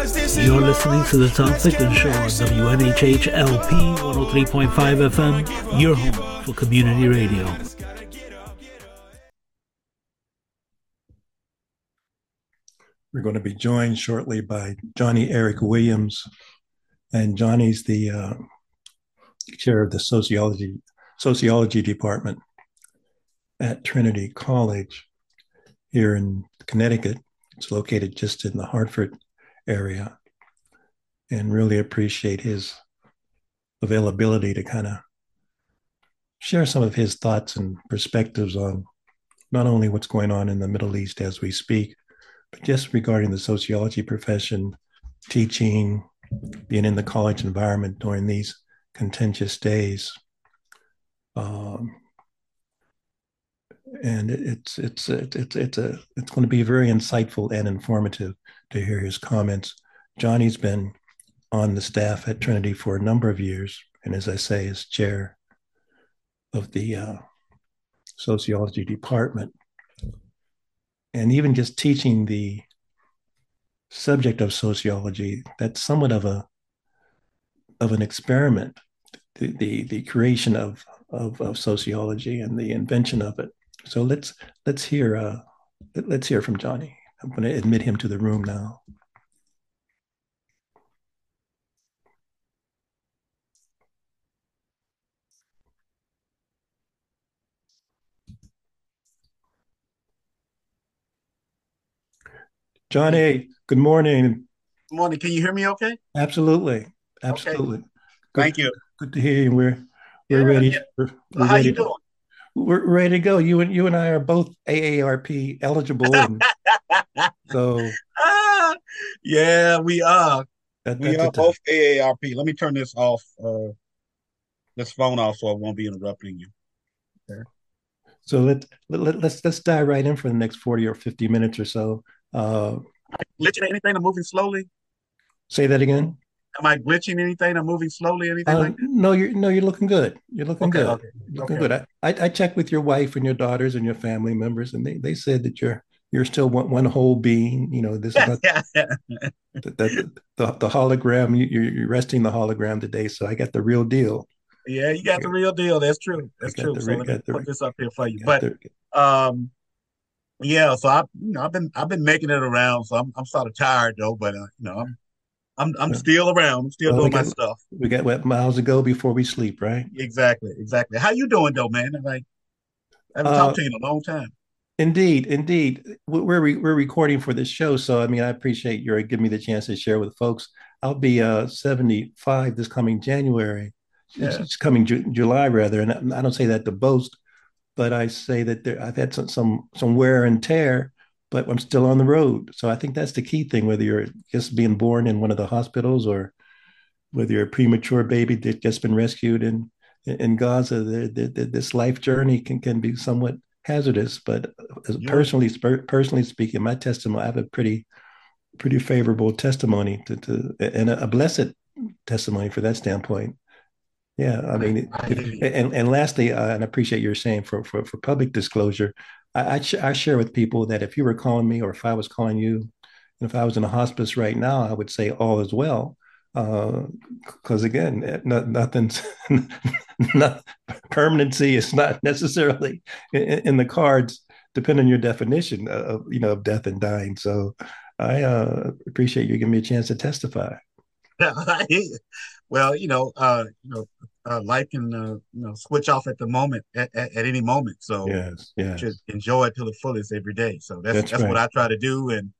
You're listening to the Tom Ficklin Show on WNHH LP 103.5 FM, your home for community radio. We're going to be joined shortly by Johnny Eric Williams, and Johnny's the uh, chair of the sociology sociology department at Trinity College here in Connecticut. It's located just in the Hartford area and really appreciate his availability to kind of share some of his thoughts and perspectives on not only what's going on in the Middle East as we speak, but just regarding the sociology profession, teaching, being in the college environment during these contentious days. Um, and it's it's it's it's a it's going to be very insightful and informative to hear his comments. Johnny's been on the staff at Trinity for a number of years, and as I say, is chair of the uh, sociology department. And even just teaching the subject of sociology, that's somewhat of a of an experiment. The the, the creation of, of of sociology and the invention of it. So let's let's hear uh, let's hear from Johnny. I'm going to admit him to the room now. Johnny, good morning. Good morning. Can you hear me okay? Absolutely. Absolutely. Okay. Thank you. Good to hear you. We're we're Yeah, ready. yeah. We're, we're How ready you to- doing? We're ready to go. You and you and I are both AARP eligible, and so Ah, yeah, we are. that, We are both AARP. Let me turn this off, uh, this phone off so I won't be interrupting you. So let, let let- let's let's dive right in for the next forty or fifty minutes or so. Uh, Glitching anything? I'm moving slowly. say that again. Am I glitching anything? I'm moving slowly. Anything Uh, like that? no, you're no, you're looking good. You're looking Okay, good. okay, looking okay. good. I, I I checked with your wife and your daughters and your family members, and they, they said that you're you're still one, one whole being. You know, this Yeah, yeah, the, the, the, the hologram. You, you're you're resting the hologram today, so I got the real deal. Yeah, you got the real deal. That's true. That's true. the So let me the put this up here for you. But um, yeah. So I, you know, I've been I've been making it around. So I'm I'm sort of tired though. But uh, you know, I'm I'm I'm still around. I'm still Well, we doing my got- stuff. we got what miles to go before we sleep, right? Exactly, exactly. How you doing though, man? Like, I haven't Uh, talked to you in a long time. Indeed, indeed. We- We're re- we're recording for this show, so I mean, I appreciate your giving me the chance to share with folks. I'll be uh 75 this coming January. It's, Yeah. it's coming Ju- July rather, and I I don't say that to boast, but I say that there, I've had some, some some wear and tear, but I'm still on the road. So I think that's the key thing, whether you're just being born in one of the hospitals or whether you're a premature baby that just been rescued in in Gaza, the, the, the, this life journey can can be somewhat hazardous. But Yeah. personally personally speaking, my testimony, I have a pretty pretty favorable testimony to, to and a, a blessed testimony for that standpoint. Yeah, I mean, I if- hear you. and and lastly, uh, and I appreciate your saying for for for public disclosure, I I, sh- I share with people that if you were calling me or if I was calling you, and if I was in a hospice right now, I would say all is well, because again, eh, no, nothing's not permanency is not necessarily in, in the cards, depending on your definition of you know of death and dying. So I uh, appreciate you giving me a chance to testify. I hear you. Well, you know, uh, you know, uh, life can uh, you know switch off at the moment at, at, at any moment. So Yes, yes. just enjoy it to the fullest every day. So that's That's that's, what. I try to do and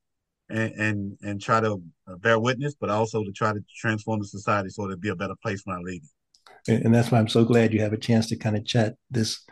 and and, and try to uh, bear witness, but also to try to transform the society so it'll be a better place when I leave. and, that's why I'm so glad you have a chance to kind of chat this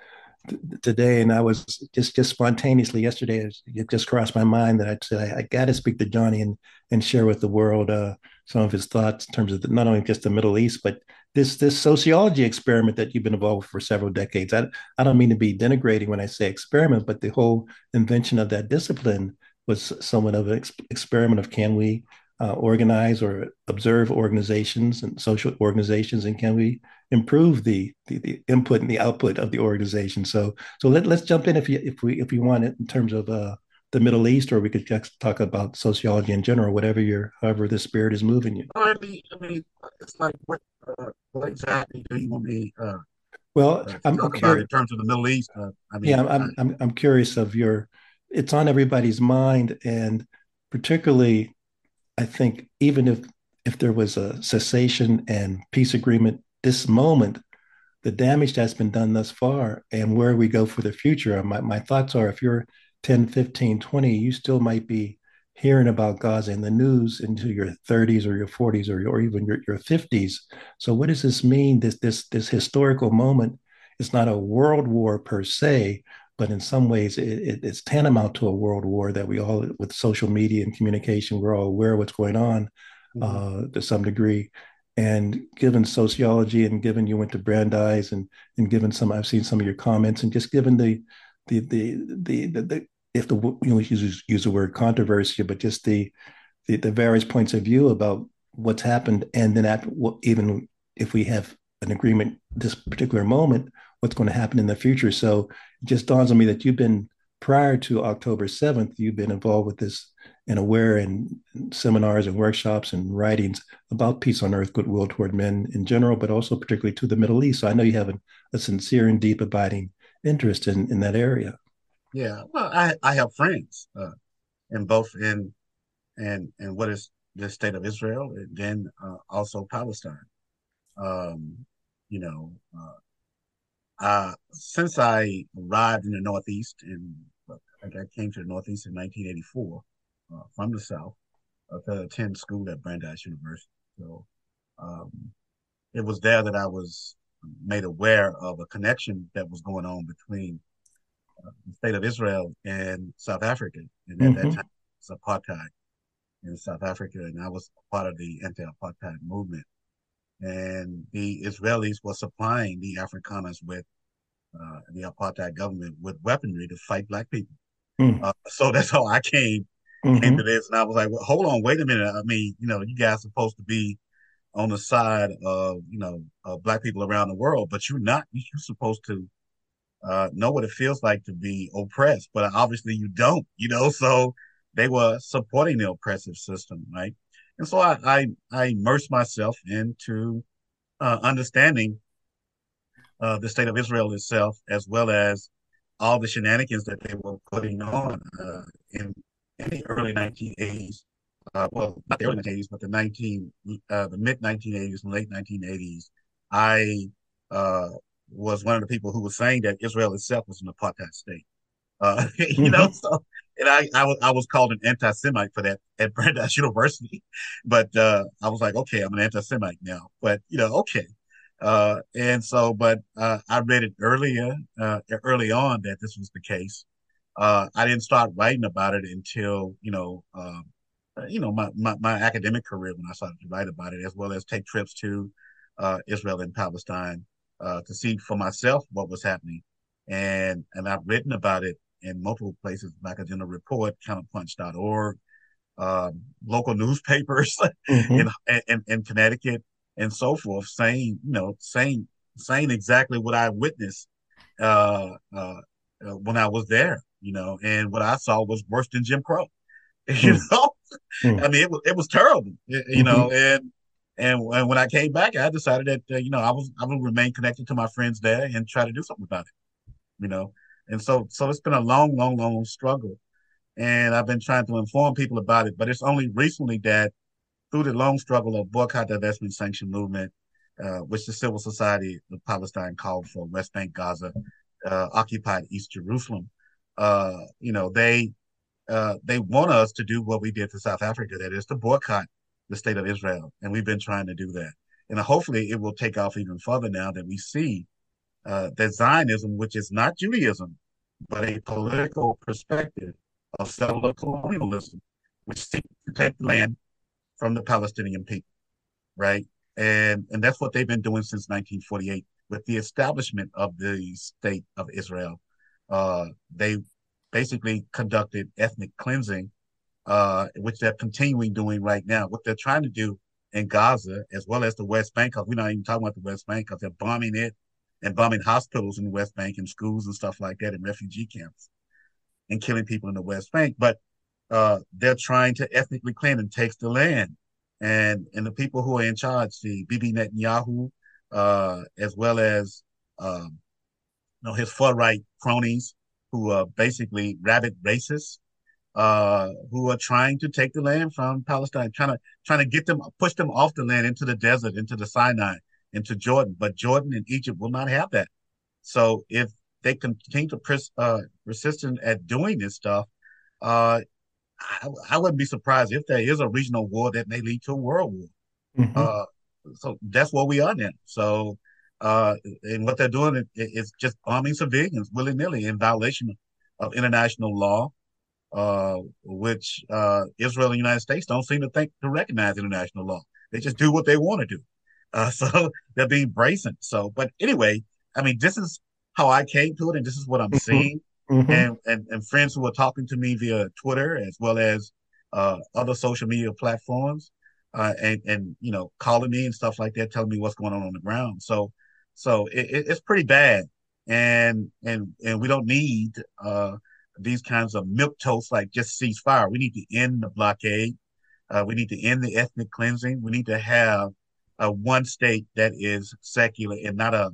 t- today. And I was just just spontaneously yesterday, it just crossed my mind that I said I, I got to speak to Johnny and and share with the world uh, some of his thoughts in terms of the, not only just the Middle East, but this this sociology experiment that you've been involved with for several decades. I, I don't mean to be denigrating when I say experiment, but the whole invention of that discipline was somewhat of an ex- experiment of can we uh, organize or observe organizations and social organizations, and can we improve the, the, the input and the output of the organization? So so let let's jump in if you if we if we want it in terms of uh, the Middle East, or we could just talk about sociology in general, whatever your however the spirit is moving you. I mean, I mean, it's like what uh, what exactly do you want me? Uh, well, uh, I'm, I'm about in terms of the Middle East. Uh, I mean, yeah, I'm, I'm I'm curious of your. It's on everybody's mind, and particularly, I think even if if there was a cessation and peace agreement this moment, the damage that's been done thus far and where we go for the future. My my thoughts are if you're 10, 15, 20, you still might be hearing about Gaza in the news into your 30s or your 40s or, or even your, your 50s. So what does this mean? This this this historical moment is not a world war per se, but in some ways it, it, it's tantamount to a world war that we all, with social media and communication, we're all aware of what's going on mm-hmm. uh, to some degree. And given sociology, and given you went to Brandeis, and and given some, I've seen some of your comments, and just given the the the the, the, the if the you know use use the word controversy, but just the, the the various points of view about what's happened, and then at even if we have an agreement this particular moment, what's going to happen in the future. So it just dawns on me that you've been prior to October seventh, you've been involved with this and aware in seminars and workshops and writings about peace on earth, goodwill toward men in general, but also particularly to the Middle East. So I know you have a, a sincere and deep abiding interest in in that area. Yeah, well, I I have friends uh, in both in and and what is the state of Israel, and then uh, also Palestine. Um, you know, uh, uh, since I arrived in the Northeast, and I came to the Northeast in 1984 uh, from the South uh, to attend school at Brandeis University. So um, it was there that I was made aware of a connection that was going on between uh, the state of Israel and South Africa. And at mm-hmm. that time, it was apartheid in South Africa, and I was part of the anti-apartheid movement. And the Israelis were supplying the Afrikaners with uh, the apartheid government with weaponry to fight black people. Mm. Uh, so that's how I came mm-hmm. into this, and I was like, well, "Hold on, wait a minute. I mean, you know, you guys are supposed to be on the side of you know of black people around the world, but you're not. You're supposed to uh, know what it feels like to be oppressed, but obviously you don't. You know, so they were supporting the oppressive system, right? And so I I, I immersed myself into uh, understanding uh, the state of Israel itself, as well as all the shenanigans that they were putting on uh, in in the early 1980s uh, well, not the early 1980s, but the 19, uh, the mid 1980s and late 1980s, I uh, was one of the people who was saying that Israel itself was an apartheid state. Uh, you know, mm-hmm. so and I, I was I was called an anti-Semite for that at Brandeis University, but uh, I was like, okay, I'm an anti-Semite now. But you know, okay, uh, and so, but uh, I read it earlier, uh, early on that this was the case. Uh, I didn't start writing about it until you know um, uh, you know, my, my, my, academic career when I started to write about it, as well as take trips to Israel and Palestine to see for myself what was happening. And and I've written about it in multiple places, Black Agenda Report, counterpunch.org, um, local newspapers mm-hmm. in, in, in Connecticut and so forth, saying, you know, saying saying exactly what I witnessed uh, uh, uh when I was there, you know, and what I saw was worse than Jim Crow. You hmm. know, mm. I mean, it was it was terrible. You mm-hmm. know, and and when I came back, I decided that uh, you know I was I would remain connected to my friends there and try to do something about it. You know, and so so it's been a long, long, long struggle, and I've been trying to inform people about it. But it's only recently that through the long struggle of boycott, divestment, sanction movement, uh, which the civil society of Palestine called for West Bank, Gaza, uh, occupied East Jerusalem. Uh, you know, they uh, they want us to do what we did to South Africa, that is to boycott the state of Israel. And we've been trying to do that. And hopefully it will take off even further now that we see uh, that Zionism, which is not Judaism, but a political perspective of settler colonialism, which seeks to take land from the Palestinian people, right? And and that's what they've been doing since 1948 with the establishment of the state of Israel. Uh, they basically conducted ethnic cleansing, uh, which they're continuing doing right now. What they're trying to do in Gaza, as well as the West Bank, because we're not even talking about the West Bank, because they're bombing it and bombing hospitals in the West Bank and schools and stuff like that and refugee camps and killing people in the West Bank. But uh, they're trying to ethnically cleanse and take the land. And and the people who are in charge, the Bibi Netanyahu, uh, as well as um, you know his far right cronies, who are basically rabid racists, uh, who are trying to take the land from Palestine, trying to trying to get them push them off the land into the desert, into the Sinai, into Jordan. But Jordan and Egypt will not have that. So if they continue to pers- uh, persistent at doing this stuff, uh, I, I, wouldn't be surprised if there is a regional war that may lead to a world war. Mm-hmm. Uh, so that's what we are now. So, uh, and what they're doing is, just arming civilians willy nilly in violation of international law, uh, which uh, Israel and the United States don't seem to think to recognize international law. They just do what they want to do. Uh, so they're being brazen. So, but anyway, I mean, this is how I came to it, and this is what I'm mm-hmm. seeing. Mm-hmm. And, and and friends who are talking to me via Twitter as well as uh, other social media platforms, uh, and and you know calling me and stuff like that, telling me what's going on on the ground. So so it, it's pretty bad, and and and we don't need uh, these kinds of milk toast like just cease fire. We need to end the blockade. Uh, we need to end the ethnic cleansing. We need to have a one state that is secular and not a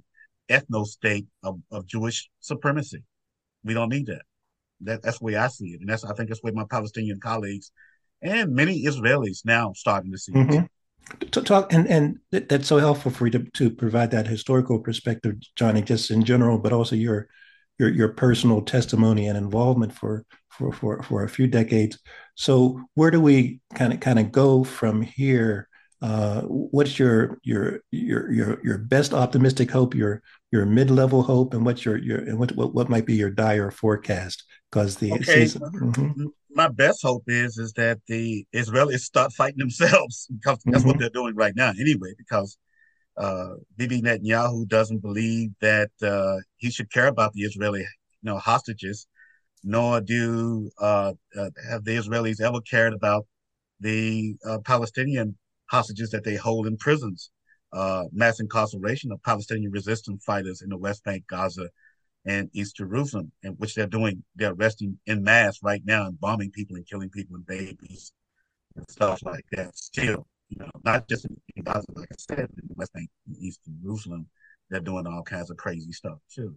ethno state of, of Jewish supremacy. We don't need that. that. That's the way I see it, and that's I think that's the way my Palestinian colleagues and many Israelis now starting to see mm-hmm. it. To talk and and that's so helpful for you to, to provide that historical perspective, Johnny, just in general, but also your your your personal testimony and involvement for for for for a few decades. So where do we kind of kind of go from here? Uh, what's your your your your your best optimistic hope, your your mid level hope, and what's your your and what, what what might be your dire forecast? Because the okay. season. Mm-hmm. My best hope is is that the Israelis start fighting themselves because that's mm-hmm. what they're doing right now anyway. Because uh, Bibi Netanyahu doesn't believe that uh, he should care about the Israeli you know hostages, nor do uh, uh have the Israelis ever cared about the uh, Palestinian hostages that they hold in prisons, uh, mass incarceration of Palestinian resistance fighters in the West Bank, Gaza, and East Jerusalem, and which they're doing. They're arresting in mass right now and bombing people and killing people and babies and stuff like that. Still, you know, not just in Gaza, like I said, in the West Bank, East Jerusalem, they're doing all kinds of crazy stuff too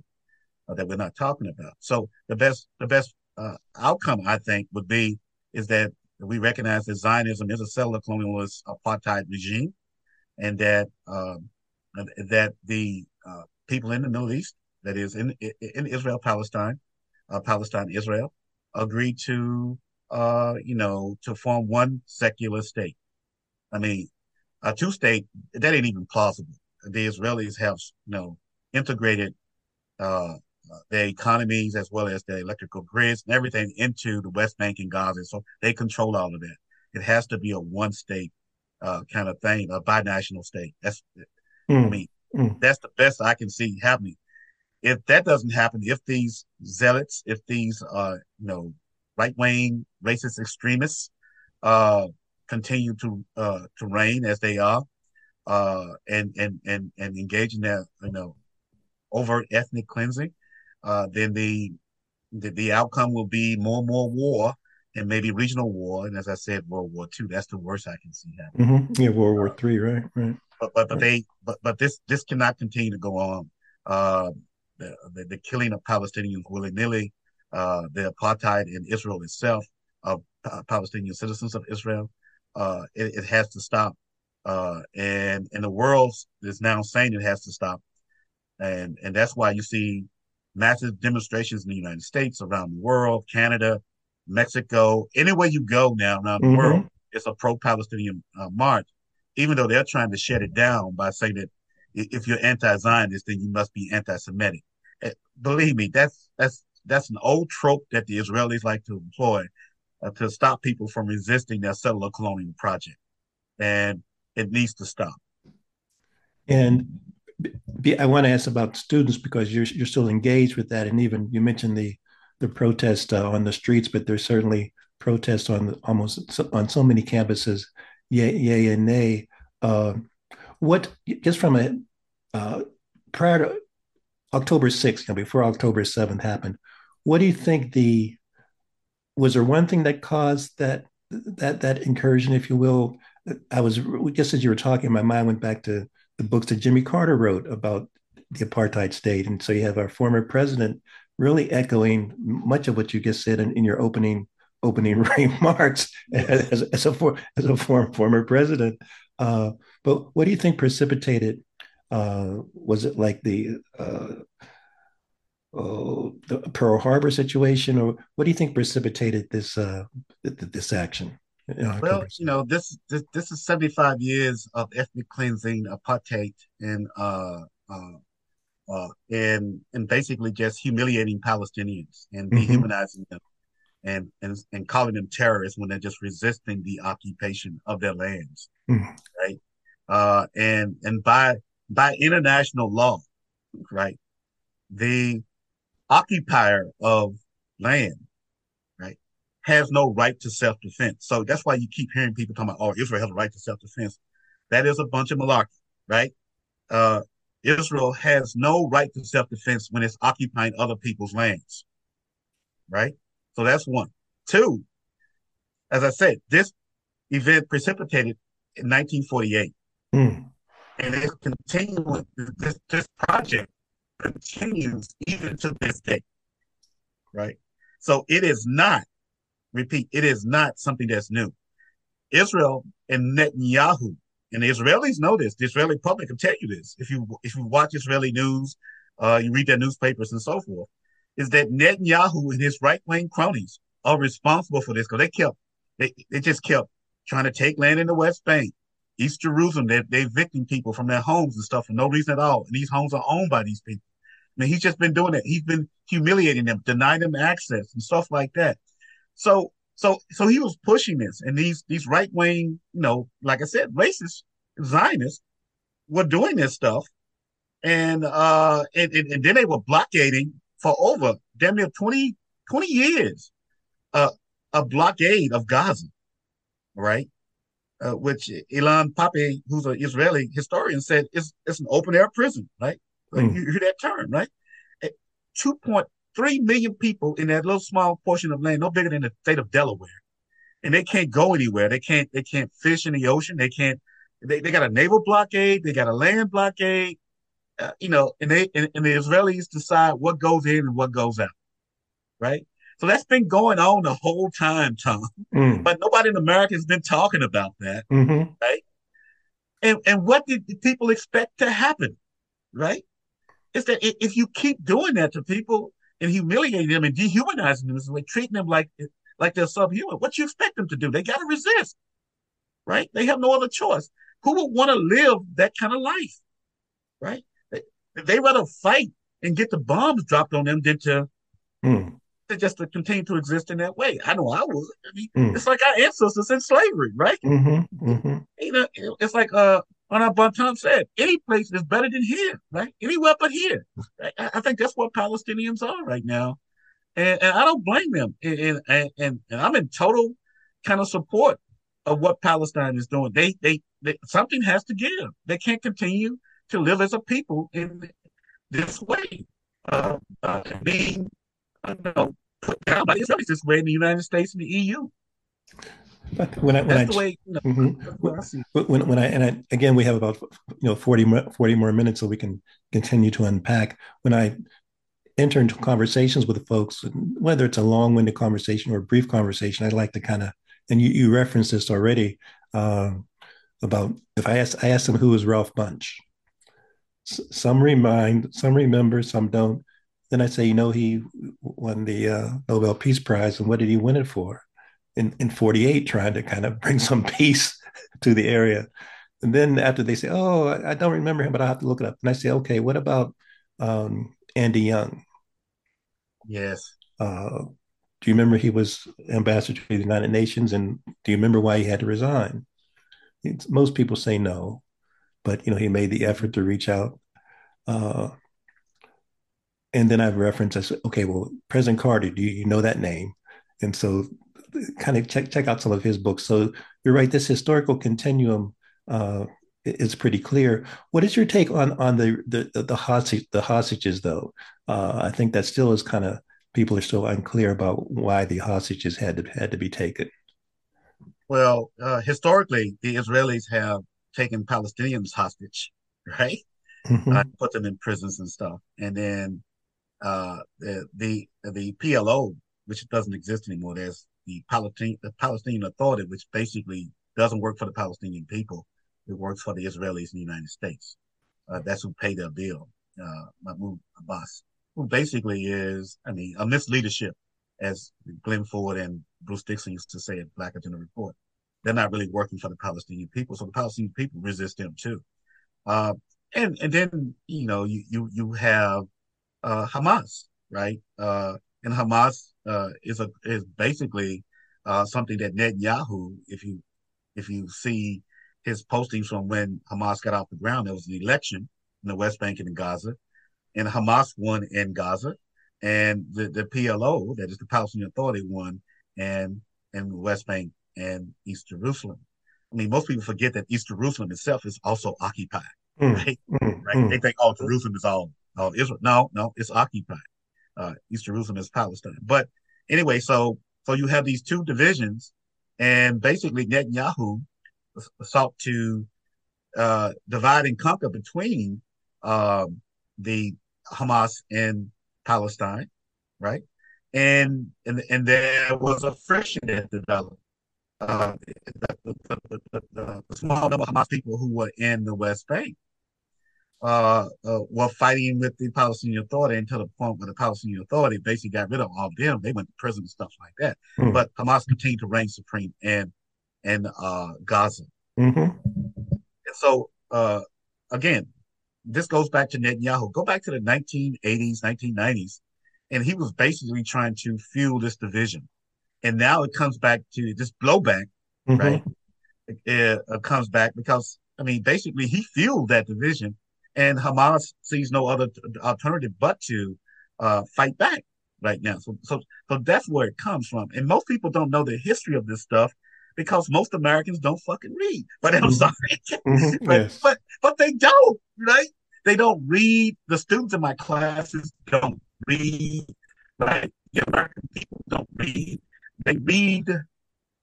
uh, that we're not talking about. So the best, the best uh, outcome I think would be is that we recognize that Zionism is a settler colonialist apartheid regime, and that um, that the uh, people in the Middle East, that is in in Israel, Palestine, uh, Palestine, Israel, agree to uh, you know to form one secular state. I mean, a two state that ain't even plausible. The Israelis have you know integrated uh, their economies as well as their electrical grids and everything into the West Bank and Gaza. So they control all of that. It has to be a one state uh, kind of thing, a binational state. That's, mm. I mean, mm. that's the best I can see happening. If that doesn't happen, if these zealots, if these, uh, you know, right wing racist extremists, uh, continue to, uh, to reign as they are, uh, and, and, and, and engage in that, you know, overt ethnic cleansing, uh, then the, the, the outcome will be more and more war and maybe regional war. And as I said, World War II. That's the worst I can see happening. Mm-hmm. Yeah, World War Three, right, right. But but, but right. they but but this this cannot continue to go on. Uh, the, the, the killing of Palestinians willy nilly, uh, the apartheid in Israel itself of uh, Palestinian citizens of Israel. Uh, it, it, has to stop. Uh, and and the world is now saying it has to stop. And and that's why you see massive demonstrations in the United States, around the world, Canada, Mexico, anywhere you go now around mm-hmm. the world, it's a pro-Palestinian uh, march. Even though they're trying to shut it down by saying that if you're anti-Zionist, then you must be anti-Semitic. Uh, believe me, that's that's that's an old trope that the Israelis like to employ uh, to stop people from resisting their settler colonial project. and it needs to stop. And I want to ask about students because you're you're still engaged with that, and even you mentioned the the protest uh, on the streets, but there's certainly protests on the, almost on so many campuses, yay, yay and nay. Uh, what just from a uh, prior to October 6th, you know, before October 7th happened, what do you think the was there one thing that caused that that that incursion, if you will? I was just as you were talking, my mind went back to the books that Jimmy Carter wrote about the apartheid state, and so you have our former president really echoing much of what you just said in, in your opening opening remarks as, as a for, as a former former president. Uh, but what do you think precipitated? Uh, was it like the uh, oh, the Pearl Harbor situation, or what do you think precipitated this uh, this action? Well, you know, this, this this is 75 years of ethnic cleansing, apartheid, and uh, uh, uh, and and basically just humiliating Palestinians and mm-hmm. dehumanizing them, and and and calling them terrorists when they're just resisting the occupation of their lands, mm-hmm. right? Uh, and and by by international law, right, the occupier of land, has no right to self defense. So that's why you keep hearing people talking about, oh, Israel has a right to self defense. That is a bunch of malarkey, right? Uh, Israel has no right to self defense when it's occupying other people's lands, right? So that's one. Two, as I said, this event precipitated in 1948. Mm. And it's continuing, this, this project continues even to this day, right? So it is not, repeat, it is not something that's new. Israel and Netanyahu, and the Israelis know this. The Israeli public can tell you this. If you if you watch Israeli news, uh, you read their newspapers and so forth, is that Netanyahu and his right wing cronies are responsible for this because they kept they, they just kept trying to take land in the West Bank, East Jerusalem. They're, they're evicting people from their homes and stuff for no reason at all. And these homes are owned by these people. I mean, he's just been doing it. He's been humiliating them, denying them access and stuff like that. So, so, so he was pushing this, and these these right wing, you know, like I said, racist Zionists were doing this stuff, and uh, and, and, and then they were blockading for over damn near 20, 20 years, uh, a blockade of Gaza, right? Uh, which Ilan Pappé, who's an Israeli historian, said it's it's an open air prison, right? Mm. You hear that term, right? 2.3 million people in that little small portion of land, no bigger than the state of Delaware. And they can't go anywhere. They can't, they can't fish in the ocean. They can't, they, they got a naval blockade. They got a land blockade. Uh, you know, and they, and, and the Israelis decide what goes in and what goes out. Right. So that's been going on the whole time, Tom. Mm. But nobody in America has been talking about that. Mm-hmm. Right. And, and what did people expect to happen? Right is that if you keep doing that to people and humiliating them and dehumanizing them, like treating them like like they're subhuman, what you expect them to do? They got to resist, right? They have no other choice. Who would want to live that kind of life, right? They, they rather fight and get the bombs dropped on them than to, mm. to just to continue to exist in that way. I know I would. I mean, mm. It's like our ancestors in slavery, right? Mm-hmm, mm-hmm. You know, it's like uh, our Bonton said, any place is better than here, right? Anywhere but here. I think that's what Palestinians are right now. And, and I don't blame them. And, and, and, and, I'm in total kind of support of what Palestine is doing. They, they, they, something has to give. They can't continue to live as a people in this way, uh, uh, being, uh, put down by the Israelis this way in the United States and the EU. When I, when That's I, the way, you know, mm-hmm. when, when I, and I, again, we have about, you know, 40, 40 more minutes so we can continue to unpack. When I enter into conversations with folks, whether it's a long winded conversation or a brief conversation, I'd like to kind of, and you, you referenced this already uh, about if I ask, I ask them who is Ralph Bunche. S- some remind, some remember, some don't. Then I say, you know, he won the uh, Nobel Peace Prize, and what did he win it for? In, in 48 trying to kind of bring some peace to the area. And then after they say, oh, I, don't remember him, but I have to look it up. And I say, okay, what about um, Andy Young? Yes. Uh, do you remember he was ambassador to the United Nations? And do you remember why he had to resign? most people say no, but you know he made the effort to reach out. Uh, and then I've referenced, I said, okay, well, President Carter, do you know that name? And so kind of check check out some of his books. So you're right, this historical continuum uh, is pretty clear. What is your take on on the the the hostage the hostages though? Uh, I think that still is kind of people are still unclear about why the hostages had to had to be taken. Well, uh, historically, the Israelis have taken Palestinians hostage, right? Mm-hmm. Uh, put them in prisons and stuff, and then uh, the, the the PLO, which doesn't exist anymore. There's the Palestinian the Palestinian Authority, which basically doesn't work for the Palestinian people. It works for the Israelis in the United States. Uh, that's who pay their bill. Uh, Mahmoud Abbas, who basically is, I mean, a misleadership, as Glen Ford and Bruce Dixon used to say at Black Agenda Report. They're not really working for the Palestinian people, so the Palestinian people resist them too. Uh, and and then you know you you you have uh, Hamas, right? Uh, and Hamas uh, is a is basically uh, something that Netanyahu, if you if you see his postings from when Hamas got off the ground, there was an election in the West Bank and in Gaza, and Hamas won in Gaza, and the, the PLO, that is the Palestinian Authority, won and in the West Bank and East Jerusalem. I mean, most people forget that East Jerusalem itself is also occupied, mm, right? Mm, right? Mm. They think, oh, Jerusalem is all, all Israel. No, no, it's occupied. Uh, East Jerusalem is Palestine. But anyway, so so you have these two divisions, and basically Netanyahu sought to uh, divide and conquer between um, the Hamas and Palestine, right? And and and there was a friction that developed. Uh, the, the, the, the, small number of Hamas people who were in the West Bank uh, uh, were fighting with the Palestinian Authority until the point where the Palestinian Authority basically got rid of all of them. They went to prison and stuff like that. Mm. But Hamas continued to reign supreme in in uh, Gaza. Mm-hmm. And so uh, again, this goes back to Netanyahu. Go back to the 1980s, 1990s, and he was basically trying to fuel this division. And now it comes back to this blowback, mm-hmm. right? It, it comes back because I mean, basically, he fueled that division and Hamas sees no other alternative but to uh, fight back right now. So, so, so that's where it comes from. And most people don't know the history of this stuff because most Americans don't fucking read. But I'm mm-hmm. sorry, mm-hmm. but, yes. but but they don't, right? They don't read. The students in my classes don't read. Right? The American people don't read. They read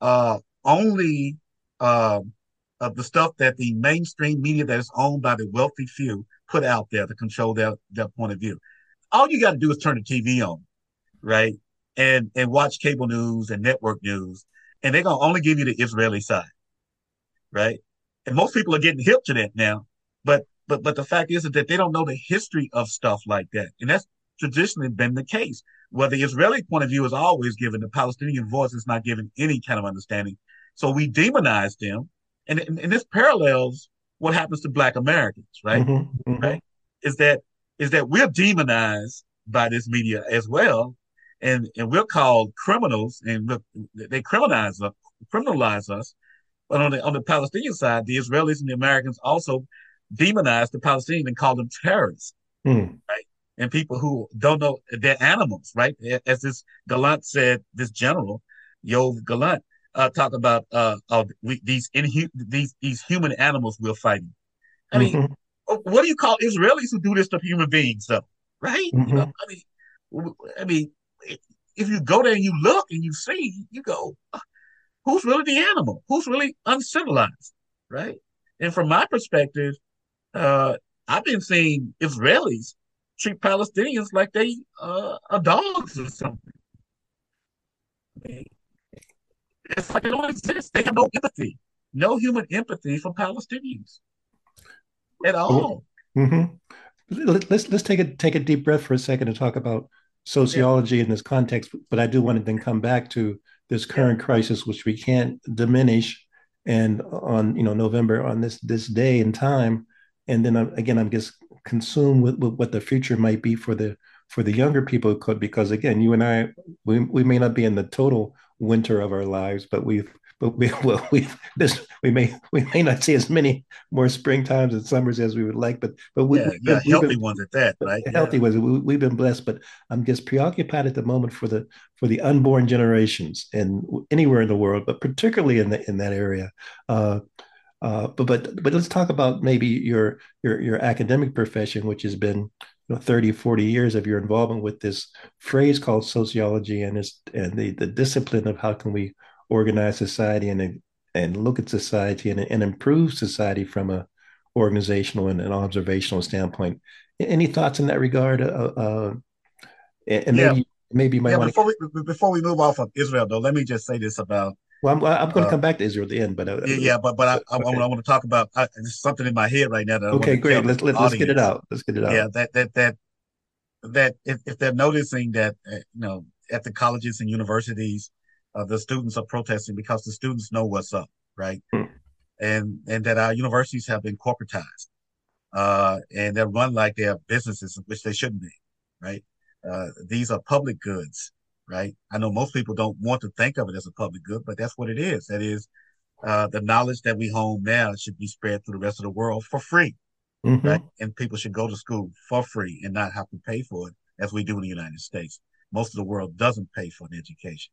uh, only. Um, of the stuff that the mainstream media that is owned by the wealthy few put out there to control their, their point of view. All you got to do is turn the TV on, right? And and watch cable news and network news, and they're gonna only give you the Israeli side, right? And most people are getting hip to that now, but but but the fact is that they don't know the history of stuff like that, and that's traditionally been the case. Where the Israeli point of view is always given, the Palestinian voice is not given any kind of understanding. So we demonize them and, and this parallels what happens to Black Americans, right? Mm-hmm, mm-hmm. Right? Is that is that we're demonized by this media as well, and and we're called criminals, and they criminalize us, criminalize us. But on the on the Palestinian side, the Israelis and the Americans also demonize the Palestinians and call them terrorists, mm. right? And people who don't know they're animals, right? As this Gallant said, this general, Yoav Gallant, uh, talk about uh, uh we, these inhu- these these human animals we're fighting. I mean, mm-hmm. What do you call Israelis who do this to human beings, though? Right? Mm-hmm. You know, I mean, I mean, if you go there and you look and you see, you go, uh, who's really the animal? Who's really uncivilized? Right? And from my perspective, uh, I've been seeing Israelis treat Palestinians like they uh, are dogs or something. I mean, it's like they don't exist. They have no empathy, no human empathy for Palestinians at all. Mm-hmm. Let's let's take a take a deep breath for a second and talk about sociology yeah. in this context. But I do want to then come back to this current yeah. crisis, which we can't diminish. And on you know November on this this day and time, and then I'm, again I'm just consumed with, with what the future might be for the for the younger people could because again you and i we, we may not be in the total winter of our lives but we've but we well we this we may we may not see as many more spring times and summers as we would like, but but we, yeah, yeah healthy been, ones at that, right? Healthy yeah. ones. We, have been blessed, but I'm just preoccupied at the moment for the for the unborn generations and anywhere in the world, but particularly in the in that area. Uh, uh, but but but let's talk about maybe your your your academic profession, which has been you know, 30, 40 years of your involvement with this phrase called sociology and is and the the discipline of how can we organize society and and look at society and, and improve society from a organizational and an observational standpoint. Any thoughts in that regard? Uh, uh, and yeah. maybe maybe you might yeah, before to... we before we move off of Israel though, let me just say this about. Well, I'm, I'm going to uh, come back to Israel at the end, but uh, yeah, yeah, but but I, I, okay. I, want to talk about I, something in my head right now. That okay, great. Let's let, us get it out. Let's get it out. Yeah, that that that that if, if they're noticing that uh, you know at the colleges and universities uh, the students are protesting because the students know what's up, right? Mm. And and that our universities have been corporatized, uh, and they're run like they're businesses, which they shouldn't be, right? Uh, these are public goods, right? I know most people don't want to think of it as a public good, but that's what it is. That is, uh, the knowledge that we hone now should be spread through the rest of the world for free, mm-hmm. right? And people should go to school for free and not have to pay for it as we do in the United States most of the world doesn't pay for an education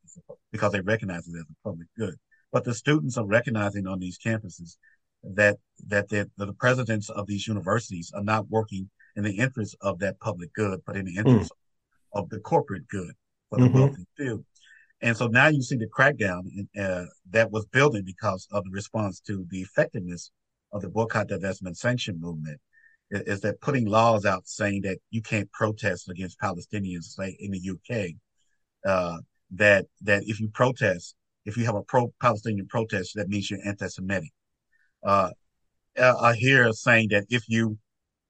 because they recognize it as a public good. But the students are recognizing on these campuses that that the presidents of these universities are not working in the interest of that public good, but in the interest mm. of the corporate good the mm-hmm. wealthy few. And so now you see the crackdown in, uh, that was building because of the response to the effectiveness of the boycott, divestment, sanction movement is that putting laws out saying that you can't protest against Palestinians, say in the UK, uh, that that if you protest, if you have a pro-Palestinian protest, that means you're anti-Semitic. Uh, I hear saying that if you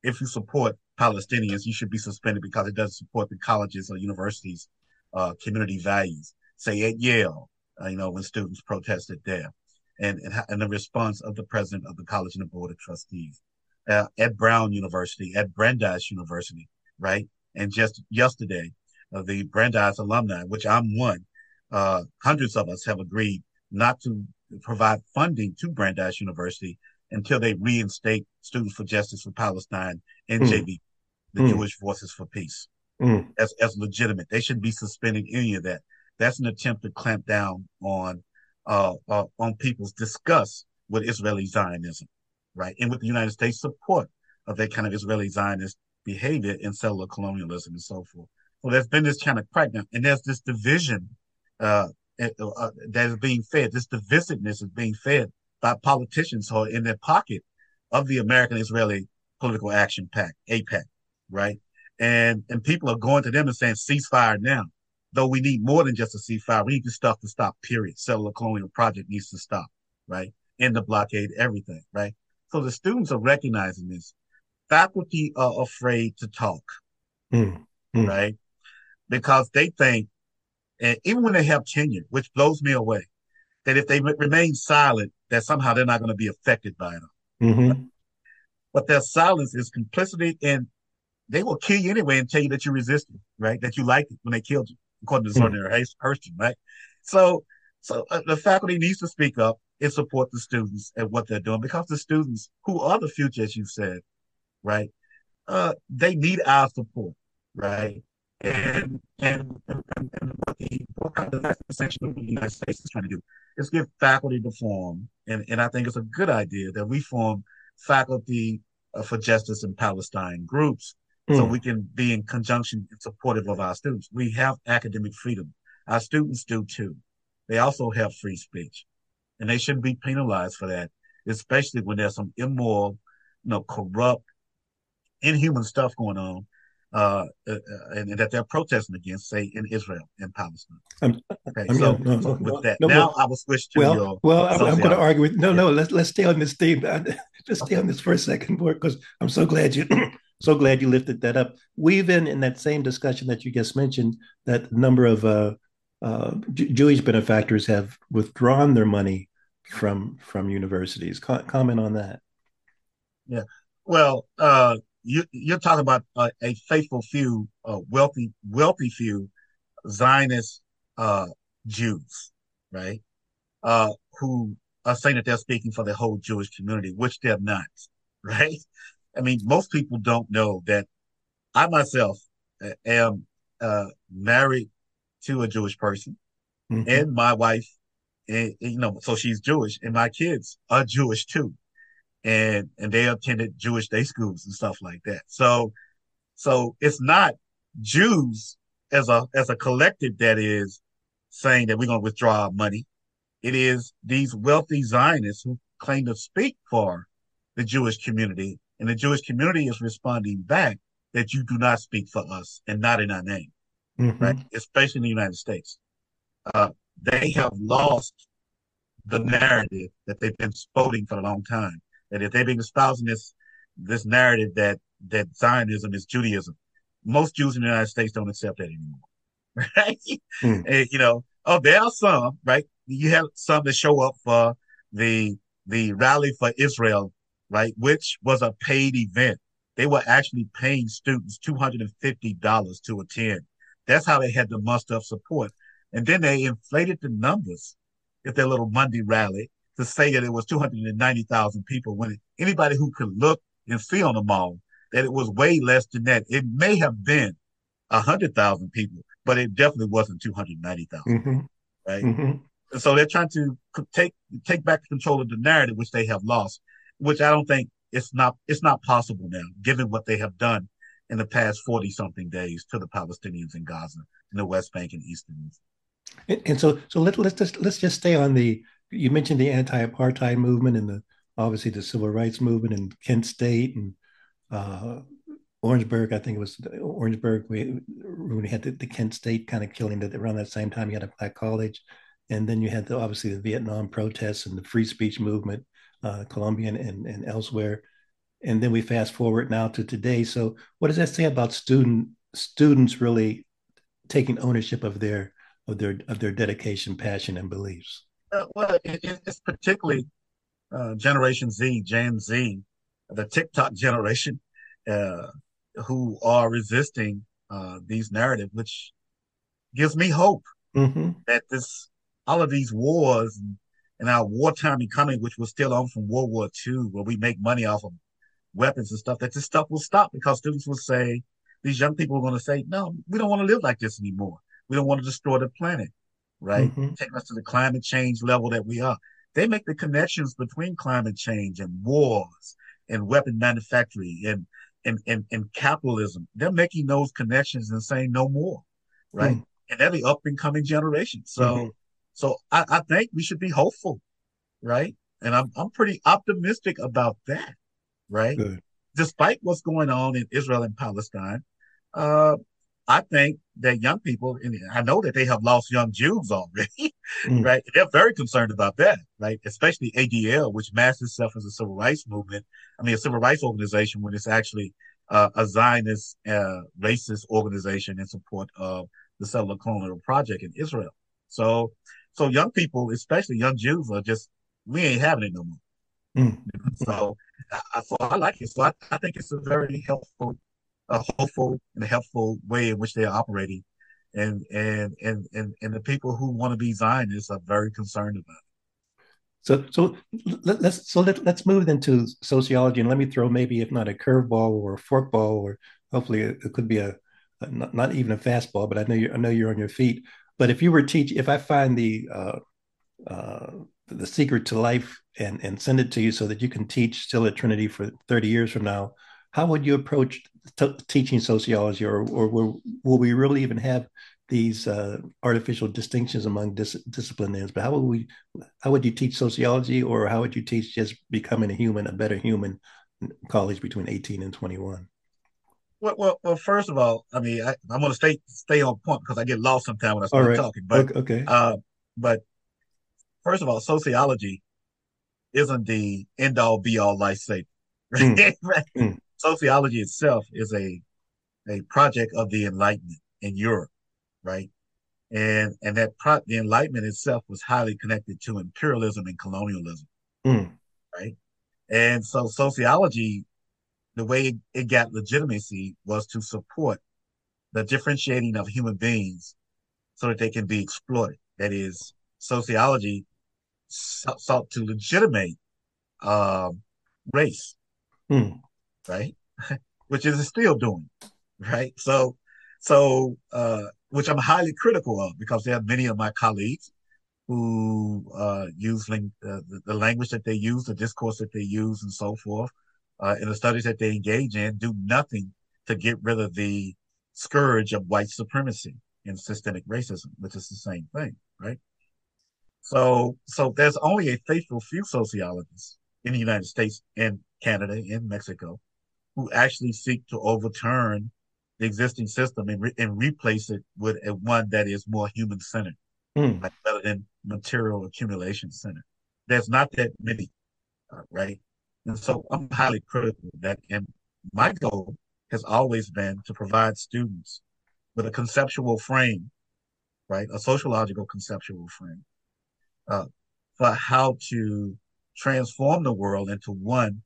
if you support Palestinians, you should be suspended because it doesn't support the colleges or universities' uh, community values. Say at Yale, uh, you know, when students protested there, and, and and the response of the president of the college and the board of trustees uh, at Brown University, at Brandeis University, right? And just yesterday, uh, the Brandeis alumni, which I'm one, uh, hundreds of us have agreed not to provide funding to Brandeis University until they reinstate Students for Justice for Palestine, and mm. the mm. Jewish Voices for Peace, mm. as, as legitimate. They shouldn't be suspending any of that. That's an attempt to clamp down on uh, uh, on people's disgust with Israeli Zionism right? And with the United States support of that kind of Israeli Zionist behavior in settler colonialism and so forth. So there's been this kind of crackdown, and there's this division uh, uh, uh, that is being fed. This divisiveness is being fed by politicians who are in their pocket of the American Israeli Political Action Pact, AIPAC, right? And and people are going to them and saying ceasefire now. Though we need more than just a ceasefire, we need this stuff to stop. Period. Settler colonial project needs to stop, right? End the blockade, everything, right? So the students are recognizing this. Faculty are afraid to talk, mm, mm. right? Because they think, and even when they have tenure, which blows me away, that if they remain silent, that somehow they're not going to be affected by it. Mm-hmm. But their silence is complicity, and they will kill you anyway and tell you that you resisted, right? That you liked it when they killed you, according to mm. Zora Neale Hurston, right? So, so uh, the faculty needs to speak up and support the students and what they're doing because the students who are the future, as you said, right? Uh, they need our support, right? And and, and, and what the what kind of the United States is trying to do is give faculty the form, and, and I think it's a good idea that we form faculty uh, for justice in Palestine groups mm. so hmm. we can be in conjunction and supportive of our students. We have academic freedom. Our students do too. They also have free speech and they shouldn't be penalized for that, especially when there's some immoral, you know, corrupt, inhuman stuff going on. Uh, uh, and, and, that they're protesting against, say, in Israel and Palestine. Um, okay, I'm, so, no, no, with that, no, now I will switch to well, your. Well, I'm, I'm going to argue with no, yeah. no. Let's let's stay on this theme. Just stay on this for a second, because I'm so glad you so glad you lifted that up. We've been in that same discussion that you just mentioned that number of uh, uh, J- Jewish benefactors have withdrawn their money from from universities. Co- comment on that. Yeah, well, uh, you you're talking about uh, a faithful few, uh, wealthy wealthy few Zionist uh, Jews, right? Uh, who are saying that they're speaking for the whole Jewish community, which they're not, right? I mean, most people don't know that I myself uh, am uh, married to a Jewish person, mm-hmm. and my wife, and, you know, so she's Jewish, and my kids are Jewish too, and and they attended Jewish day schools and stuff like that. So, so it's not Jews as a as a collective that is saying that we're going to withdraw our money. It is these wealthy Zionists who claim to speak for the Jewish community, and the Jewish community is responding back that you do not speak for us and not in our name, mm-hmm. right? Especially in the United States. Uh, they have lost the narrative that they've been spouting for a long time. That if they've been espousing this this narrative that that Zionism is Judaism, most Jews in the United States don't accept that anymore. Right? Mm. And, you know, oh, there are some, right? You have some that show up for the the rally for Israel, right, which was a paid event. They were actually paying students two hundred and fifty dollars to attend. That's how they had to muster up support. And then they inflated the numbers at their little Monday rally to say that it was 290,000 people when anybody who could look and see on the mall that it was way less than that. It may have been a hundred thousand people, but it definitely wasn't two hundred ninety thousand. Mm-hmm. Right. Mm-hmm. And so they're trying to take take back control of the narrative, which they have lost, which I don't think it's not it's not possible now, given what they have done in the past forty something days to the Palestinians in Gaza, in the West Bank and Eastern. And, and so so let, let's just let's just stay on the you mentioned the anti-apartheid movement and the obviously the civil rights movement in Kent State and uh, Orangeburg, I think it was Orangeburg, we, we had the, the Kent State kind of killing that around that same time you had a black college. And then you had the, obviously the Vietnam protests and the free speech movement, uh, Colombian and, and elsewhere. And then we fast forward now to today. So what does that say about student students really taking ownership of their of their of their dedication, passion, and beliefs? Uh, well, it, it's particularly uh, Generation Z, Gen Z, the TikTok generation, uh, who are resisting uh, these narratives, which gives me hope mm-hmm. that this all of these wars and our wartime economy, which was still on from World War II, where we make money off of weapons and stuff, that this stuff will stop because students will say, these young people are going to say, no, we don't want to live like this anymore. We don't want to destroy the planet, right? Mm-hmm. Taking us to the climate change level that we are. They make the connections between climate change and wars and weapon manufacturing and and, and, and capitalism. They're making those connections and saying no more, right? Mm. And they're the up and coming generation. So, mm-hmm. So I, I think we should be hopeful, right? And I'm I'm pretty optimistic about that, right? Good. Despite what's going on in Israel and Palestine, uh, I think that young people, and I know that they have lost young Jews already, mm. right? They're very concerned about that, right? Especially ADL, which masks itself as a civil rights movement. I mean, a civil rights organization when it's actually uh, a Zionist, uh, racist organization in support of the settler colonial project in Israel. So, so young people, especially young Jews, are just we ain't having it no more. Mm. So, I, so I like it. So I, I think it's a very helpful a hopeful and helpful way in which they are operating. And, and, and, and, and the people who want to be Zionists are very concerned about it. So, so let, us so let, let's move into sociology, and let me throw maybe if not a curveball or a forkball, or hopefully it, it could be a, a not, not, even a fastball. But I know you I know you're on your feet. But if you were teach, if I find the uh, uh, the secret to life and and send it to you so that you can teach still at Trinity for 30 years from now, how would you approach t- teaching sociology, or or will, will we really even have these uh, artificial distinctions among dis- disciplines? But how would we? How would you teach sociology, or how would you teach just becoming a human, a better human, college between eighteen and twenty one? Well, well, well, first of all, I mean, I, am going to stay stay on point because I get lost sometimes when I start right. talking. But okay, uh, but first of all, sociology isn't the end all be all life saving. Right? Mm. Mm sociology itself is a a project of the Enlightenment in Europe, right? And and that pro- the Enlightenment itself was highly connected to imperialism and colonialism, mm. right? And so sociology, the way it, got legitimacy was to support the differentiating of human beings so that they can be exploited. That is, sociology sought to legitimate uh, race, mm. right? which is still doing, right? So, so uh, which I'm highly critical of because there are many of my colleagues who uh, use ling- uh, the, the, language that they use, the discourse that they use, and so forth, uh, in the studies that they engage in, do nothing to get rid of the scourge of white supremacy and systemic racism, which is the same thing, right? So, so there's only a faithful few sociologists in the United States and Canada and Mexico who actually seek to overturn the existing system and, re- and replace it with a one that is more human centered, mm. like rather than material accumulation centered. There's not that many, uh, right? And so I'm highly critical of that. And my goal has always been to provide students with a conceptual frame, right? A sociological conceptual frame uh, for how to transform the world into one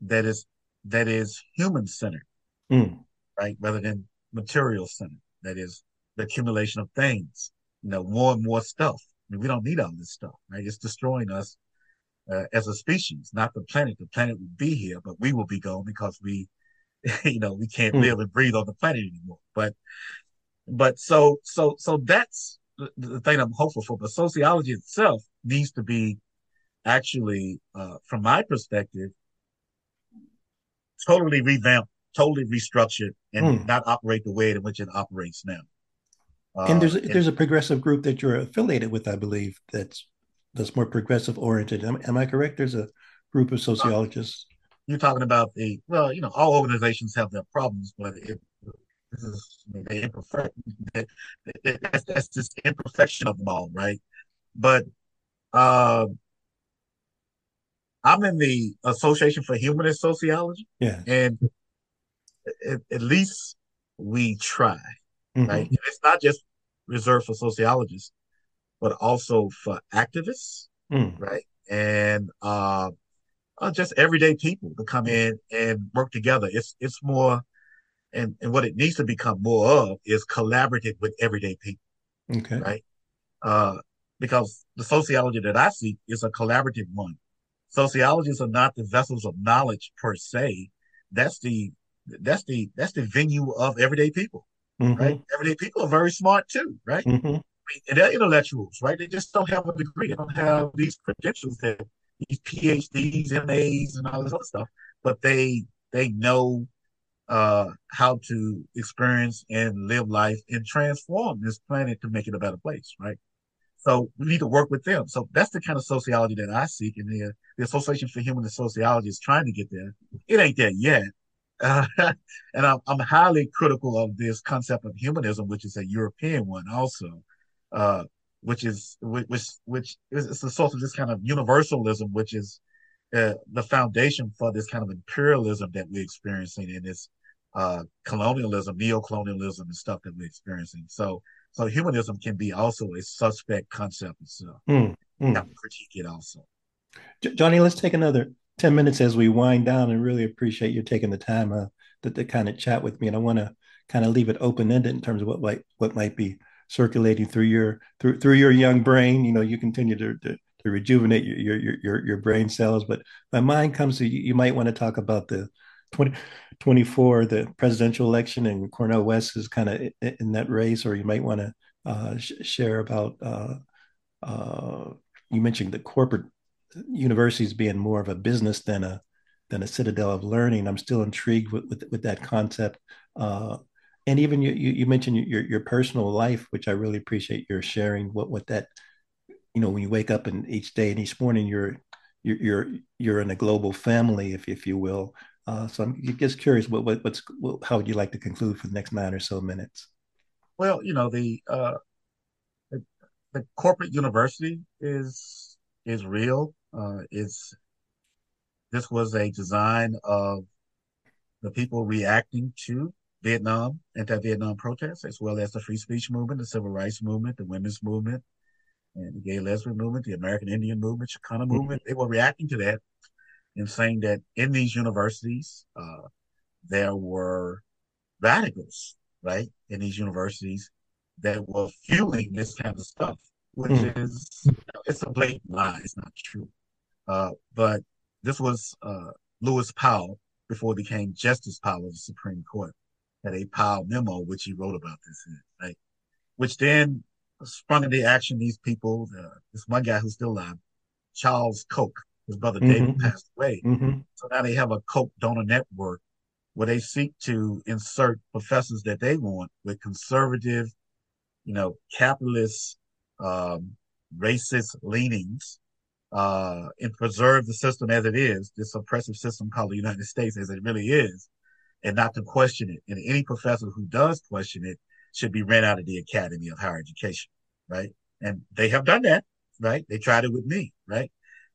that is that is human centered, mm. right, rather than material centered. That is the accumulation of things, you know, more and more stuff. I mean, we don't need all this stuff, right? It's destroying us uh, as a species, not the planet. The planet will be here, but we will be gone because we, you know, we can't mm. live and breathe on the planet anymore. But, but so, so, so that's the, the thing I'm hopeful for. But sociology itself needs to be actually, uh, from my perspective, totally revamped, totally restructured, and mm. not operate the way in which it operates now. Uh, and there's and, there's a progressive group that you're affiliated with, I believe, that's that's more progressive oriented. Am, am I correct? There's a group of sociologists. You're talking about the well, you know, all organizations have their problems, but it, this is the imperfection. That's, that's just imperfection of them all, right? But uh, I'm in the Association for Humanist Sociology. Yeah. And at, at least we try, mm-hmm. right? it's not just reserved for sociologists, but also for activists, mm. right? And uh, uh, just everyday people to come in and work together. It's it's more, and and what it needs to become more of is collaborative with everyday people. Okay. Right. Uh, because the sociology that I see is a collaborative one sociologists are not the vessels of knowledge per se. That's the that's the that's the venue of everyday people, mm-hmm. right? Everyday people are very smart too, right? Mm-hmm. They're intellectuals, right? They just don't have a degree. They don't have these credentials that these PhDs, MAs, and all this other stuff. But they they know uh, how to experience and live life and transform this planet to make it a better place, right? So we need to work with them. So that's the kind of sociology that I seek, and the, the Association for Humanist Sociology is trying to get there. It ain't there yet, uh, and I'm, I'm highly critical of this concept of humanism, which is a European one, also, uh, which is which which is it's a sort of this kind of universalism, which is uh, the foundation for this kind of imperialism that we're experiencing in this uh, colonialism, neo-colonialism, and stuff that we're experiencing. So so humanism can be also a suspect concept itself. Mm, mm. Have to critique it also. Johnny, let's take another 10 minutes as we wind down and really appreciate you taking the time uh, to, to kind of chat with me. And I want to kind of leave it open-ended in terms of what might what might be circulating through your through through your young brain. You know, you continue to, to to rejuvenate your your your your brain cells. But my mind comes to you, you might want to talk about the 2024, the presidential election, and Cornel West is kind of in, in, that race, or you might want to uh, sh- share about. Uh, uh, you mentioned the corporate universities being more of a business than a than a citadel of learning. I'm still intrigued with with, with that concept. Uh, and even you, you, you mentioned your your personal life, which I really appreciate your sharing. What what that you know when you wake up and each day and each morning you're you're you're, you're in a global family, if if you will. Uh, so I'm just curious, what, what what's what, how would you like to conclude for the next nine or so minutes? Well, you know the uh, the, the corporate university is is real. Uh, it's this was a design of the people reacting to Vietnam, anti-Vietnam protests, as well as the free speech movement, the civil rights movement, the women's movement, and the gay lesbian movement, the American Indian movement, Chicana mm-hmm. movement. They were reacting to that and saying that in these universities, uh, there were radicals, right, in these universities that were fueling this kind of stuff, which mm. is, it's a blatant lie. It's not true. Uh, but this was uh, Lewis Powell before he became Justice Powell of the Supreme Court had a Powell memo which he wrote about this, right? Which then sprung into action these people. Uh, this one guy who's still alive, Charles Koch, his brother mm-hmm. David passed away. Mm-hmm. So now they have a Koch donor network where they seek to insert professors that they want with conservative, you know, capitalist, um, racist leanings, uh, and preserve the system as it is, this oppressive system called the United States as it really is, and not to question it. And any professor who does question it should be ran out of the Academy of Higher Education, right? And they have done that, right? They tried it with me, right?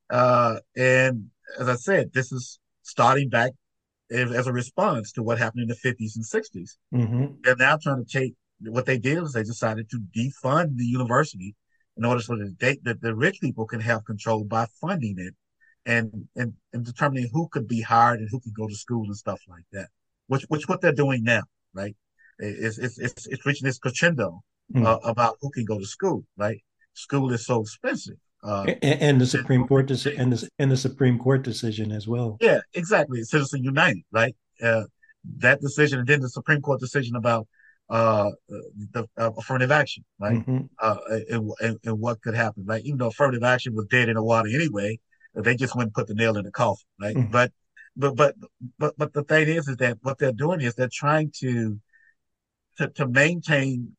Uh, and as I said, this is starting back as, as, a response to what happened in the 50s and 60s. Mm-hmm. They're now trying to take what they did was they decided to defund the university in order so that, they, that the rich people can have control by funding it and, and, and determining who could be hired and who could go to school and stuff like that, which, which what they're doing now, right? It's, it's, it's, it's reaching this crescendo mm-hmm. uh, about who can go to school, right? School is so expensive. Uh, and, and, the Supreme Court deci- and the, and the Supreme Court decision as well. Yeah, exactly. Citizen United, right? Uh, that decision, and then the Supreme Court decision about uh, the uh, affirmative action, right? Mm-hmm. Uh, and, and, and, what could happen, right? Even though affirmative action was dead in the water anyway, they just went and put the nail in the coffin, right? Mm-hmm. But, but, but, but, but the thing is, is that what they're doing is they're trying to, to, to maintain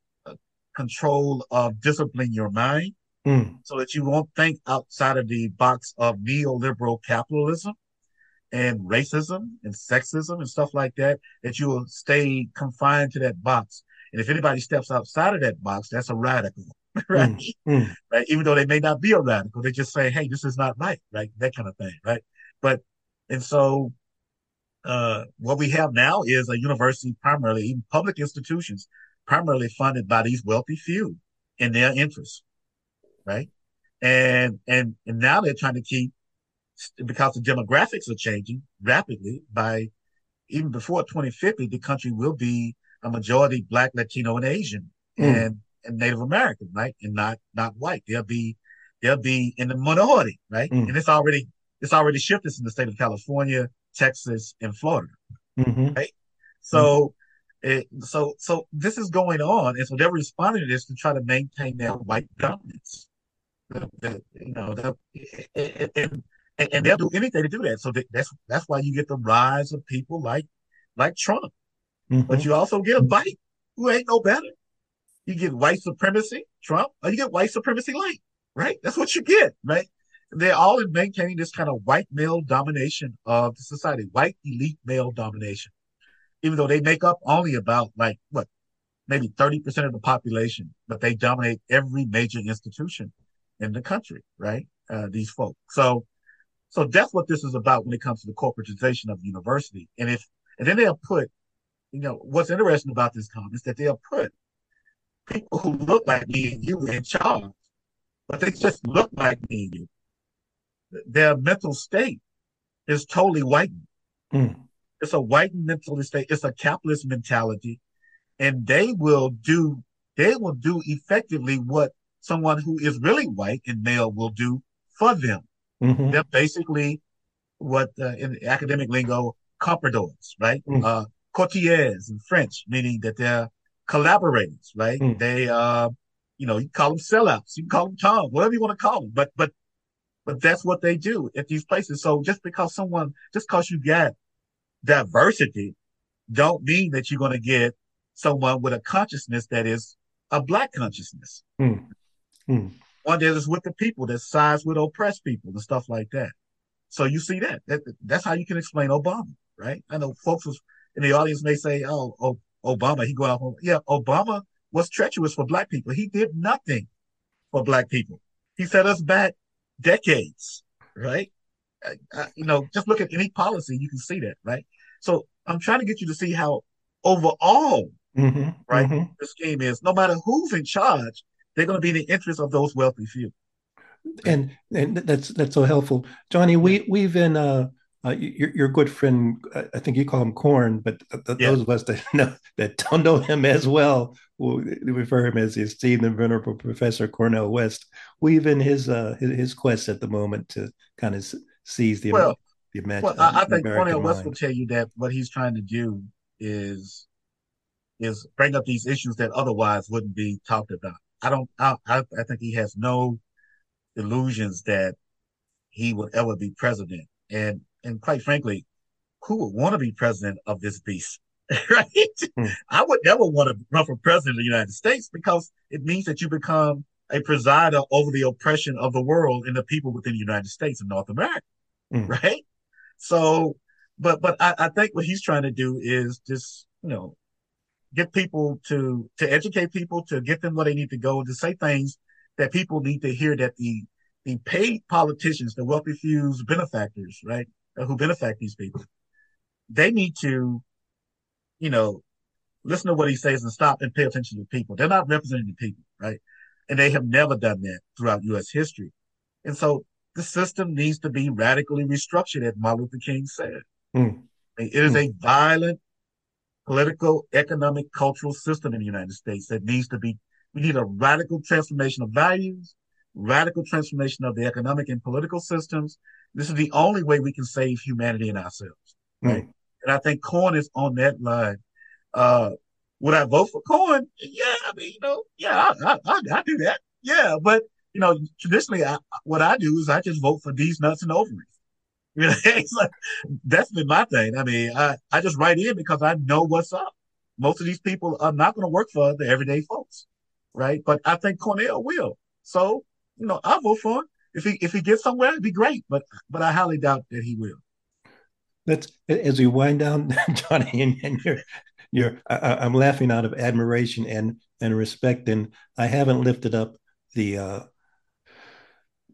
control of discipline your mind mm. so that you won't think outside of the box of neoliberal capitalism and racism and sexism and stuff like that, that you will stay confined to that box. And if anybody steps outside of that box, that's a radical, right? Mm, mm. Right. Even though they may not be a radical, they just say, Hey, this is not right. Right. That kind of thing. Right. But, and so, uh, what we have now is a university primarily, even public institutions, primarily funded by these wealthy few in their interests. Right. And, and, and now they're trying to keep because the demographics are changing rapidly by even before 2050, the country will be a majority black, Latino, and Asian mm. and, and Native American, right? And not, not white. They'll be, they'll be in the minority, right? Mm. And it's already, it's already shifted in the state of California, Texas, and Florida, mm-hmm. right? So, mm. it, so, so this is going on. And so they're responding to this to try to maintain their white dominance. You know, the, and, and, and they'll do anything to do that. So that's that's why you get the rise of people like like Trump. Mm-hmm. But you also get a Biden who ain't no better. You get white supremacy, Trump, or you get white supremacy light, right? That's what you get, right? They're all in maintaining this kind of white male domination of the society, white elite male domination. Even though they make up only about like what, maybe 30% of the population, but they dominate every major institution in the country, right? Uh, these folks. So so that's what this is about when it comes to the corporatization of university. And if, and then they'll put, you know, what's interesting about this comment is that they'll put people who look like me and you in charge, but they just look like me and you. Their mental state is totally whitened. Mm. It's a whitened mental state. It's a capitalist mentality. And they will do, they will do effectively what someone who is really white and male will do for them. Mm-hmm. They're basically what uh, in academic lingo, compradors, right? Mm-hmm. Uh, courtiers in French, meaning that they're collaborators, right? Mm-hmm. They, uh, you know, you call them sellouts, you can call them Tom, whatever you want to call them, but, but, but that's what they do at these places. So just because someone, just because you get diversity, don't mean that you're going to get someone with a consciousness that is a black consciousness. Mm. Mm. One that is with the people, that sides with oppressed people and stuff like that. So you see that. that that's how you can explain Obama, right? I know folks in the audience may say, "Oh, oh Obama, he go out." home." Yeah, Obama was treacherous for black people. He did nothing for black people. He set us back decades, right? Uh, you know, just look at any policy, you can see that, right? So I'm trying to get you to see how overall, mm-hmm, right, mm-hmm. the scheme is no matter who's in charge, they're going to be in the interest of those wealthy few. And and that's that's so helpful, Johnny. We we've in uh, uh your, your good friend, I think you call him Corn, but th- yeah. those of us that know that don't know him as well, we'll refer him as the esteemed and venerable Professor Cornel West, weave in his uh, his, his quest at the moment to kind of seize the well, the well, I, I think Cornel West will tell you that what he's trying to do is is bring up these issues that otherwise wouldn't be talked about. I don't. I, I, I think he has no illusions that he would ever be president, and and quite frankly, who would want to be president of this beast? right? Hmm. I would never want to run for president of the United States because it means that you become a presider over the oppression of the world and the people within the United States and North America. Hmm. Right? So, but but I, I think what he's trying to do is just, you know, get people to to educate people, to get them where they need to go, to say things that people need to hear that the the paid politicians, the wealthy few's benefactors, right, who benefit these people, they need to you know, listen to what he says and stop and pay attention to people. They're not representing the people, right? And they have never done that throughout U.S. history. And so the system needs to be radically restructured, as Martin Luther King said. Mm. It is mm. a violent political, economic, cultural system in the United States that needs to be, we need a radical transformation of values, radical transformation of the economic and political systems. This is the only way we can save humanity and ourselves, right? Mm. And I think Corn is on that line. Uh, would I vote for Cohen? Yeah, I mean, you know, yeah, I, I, I do that. Yeah, but you know, traditionally, I, what I do is I just vote for these nuts and ovaries. You know, like, that's been my thing. I mean, I, I just write in because I know what's up. Most of these people are not going to work for the everyday folks, right? But I think Cornel will. So, you know, I'll vote for him. If he if he gets somewhere, it'd be great. But but I highly doubt that he will let's as we wind down, Johnny, and, and you're you're I, am laughing out of admiration and and respect, and I haven't lifted up the uh,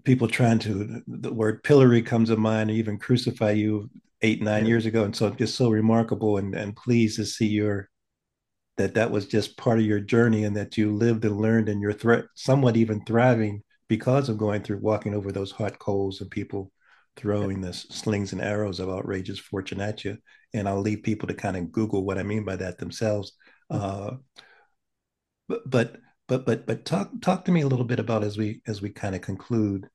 people trying to the word pillory comes to mind, or even crucify you eight nine years ago, and so it's just so remarkable and and pleased to see your that that was just part of your journey and that you lived and learned and you're thre- somewhat even thriving because of going through walking over those hot coals and people throwing the slings and arrows of outrageous fortune at you. And I'll leave people to kind of Google what I mean by that themselves. Uh, but but but but but talk talk to me a little bit about as we as we kind of conclude.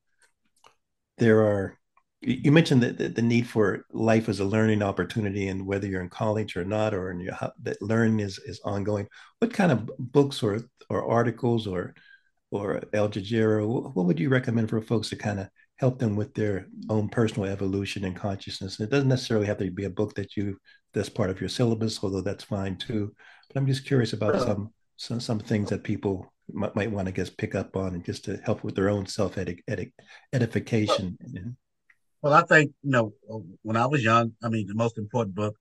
There are you mentioned that the, the, need for life as a learning opportunity, and whether you're in college or not, or in your that learning is is ongoing. What kind of books or or articles or or Al Jazeera, what would you recommend for folks to kind of help them with their own personal evolution and consciousness. And it doesn't necessarily have to be a book that you that's part of your syllabus, although that's fine too. But I'm just curious about some some some things that people might, might want to guess pick up on and just to help with their own self edification. Well, well, I think you know when I was young, I mean the most important book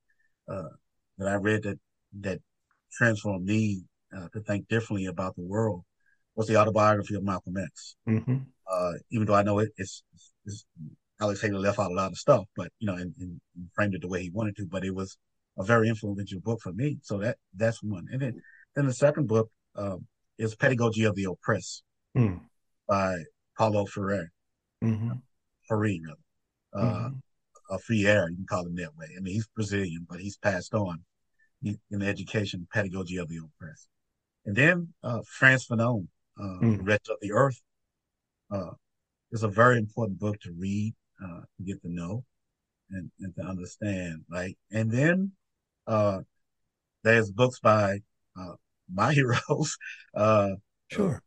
uh, that I read that that transformed me uh, to think differently about the world was the autobiography of Malcolm X. Mm-hmm. Uh, even though I know it, it's, it's, Alex Haley left out a lot of stuff, but you know, and, and, framed it the way he wanted to. But it was a very influential book for me. So that that's one. And then then the second book um, is Pedagogy of the Oppressed mm. by Paulo Freire. Mm-hmm. Freire, rather. Uh, mm-hmm. A Freire, you can call him that way. I mean, he's Brazilian, but he's passed on in the education pedagogy of the oppressed. And then uh, Frantz Fanon, uh, mm. Wretch of the Earth, uh, it's a very important book to read, uh, to get to know and, and to understand, right? And then, uh, there's books by, uh, my heroes, uh, sure.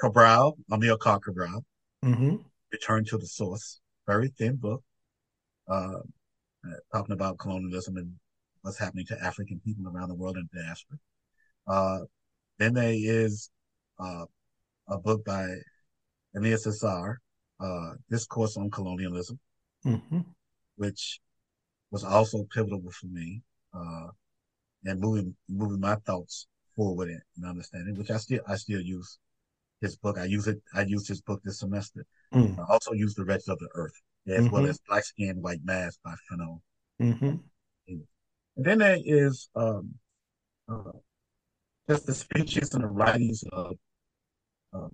Cabral, Amilcar Cabral, mm-hmm. Return to the Source, very thin book, uh, talking about colonialism and what's happening to African people around the world in diaspora. Uh, then there is, uh, a book by Aimé Césaire, uh, Discourse on Colonialism, mm-hmm. which was also pivotal for me, uh, and moving, moving my thoughts forward and understanding, which I still, I still use his book. I use it, I used his book this semester. Mm. I also use The Wretches of the Earth, as mm-hmm. well as Black Skin, White Mask by Fanon. Mm-hmm. And then there is, um, uh, just the speeches and the writings of, um,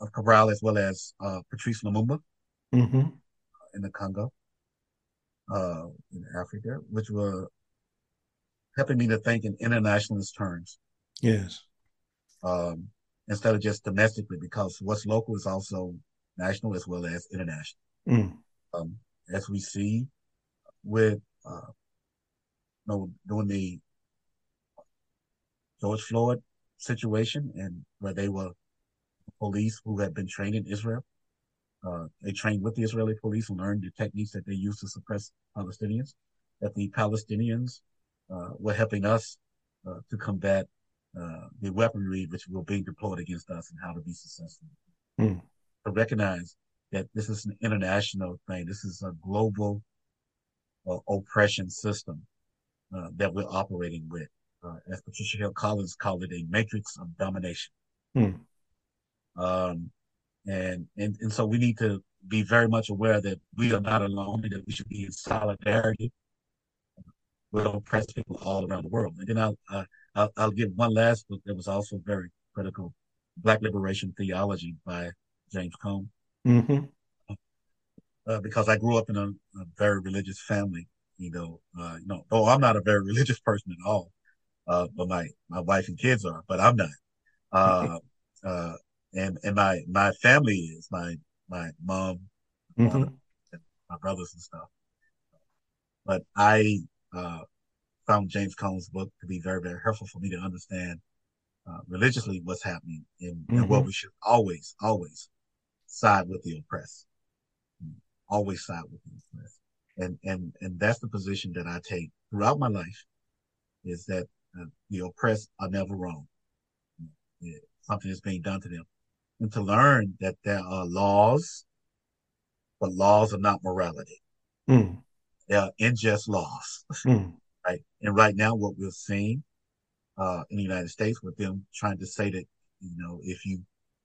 of Cabral as well as uh, Patrice Lumumba mm-hmm. in the Congo, uh, in Africa, which were helping me to think in internationalist terms. Yes. um, instead of just domestically, because what's local is also national as well as international. Mm. Um, as we see with, uh, you know, during the George Floyd situation and where they were police who had been trained in Israel. Uh, they trained with the Israeli police and learned the techniques that they use to suppress Palestinians. That the Palestinians uh, were helping us uh, to combat uh, the weaponry which were being deployed against us and how to be successful. Mm. To recognize that this is an international thing. This is a global uh, oppression system uh, that we're operating with. as Patricia Hill Collins called it, a matrix of domination. Mm. Um, and, and, and so we need to be very much aware that we are not alone and that we should be in solidarity with oppressed people all around the world. And then I'll, I'll, I'll give one last book that was also very critical, Black Liberation Theology by James Cone. Mm-hmm. Uh, because I grew up in a, a very religious family, you know, uh, you know, oh, I'm not a very religious person at all, uh, but my, my wife and kids are, but I'm not. Uh, uh, and and my my family is my my mom, mm-hmm. my brothers and stuff. But I uh, found James Cone's book to be very very helpful for me to understand uh, religiously what's happening and, mm-hmm. and what we should always always side with the oppressed, always side with the oppressed, and and and that's the position that I take throughout my life, is that uh, the oppressed are never wrong. Yeah, something is being done to them and to learn that there are laws, but laws are not morality. Mm. They are unjust laws, mm. right? And right now, what we're seeing uh, in the United States with them trying to say that, you know, if you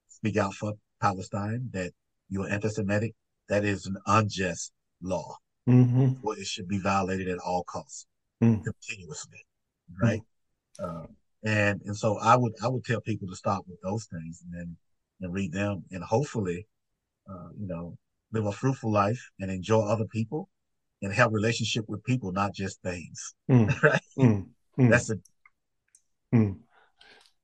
speak out for Palestine, that you're anti-Semitic, that is an unjust law. Mm-hmm. Well, it should be violated at all costs, mm. continuously, right? Mm. Uh, and and so I would I would tell people to stop with those things, and then and read them and hopefully, uh, you know, live a fruitful life and enjoy other people and have relationship with people, not just things. Mm. right? Mm. Mm. That's it. Hmm.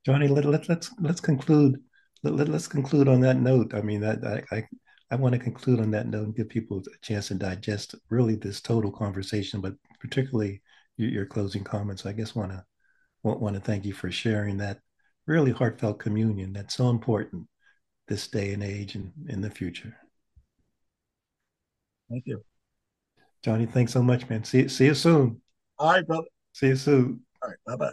Johnny, let, let, let's let's conclude. Let, let, us conclude on that note. I mean, that I, I I want to conclude on that note and give people a chance to digest really this total conversation, but particularly your, your closing comments. I guess want to want, want to thank you for sharing that really heartfelt communion that's so important this day and age and in the future. Thank you. Johnny, thanks so much, man. See, see you soon. All right, brother. See you soon. All right, bye bye.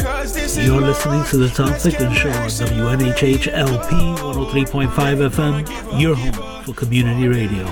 You're listening to the Tom Ficklin Show on WNHH LP 103.5 FM, your home for community radio.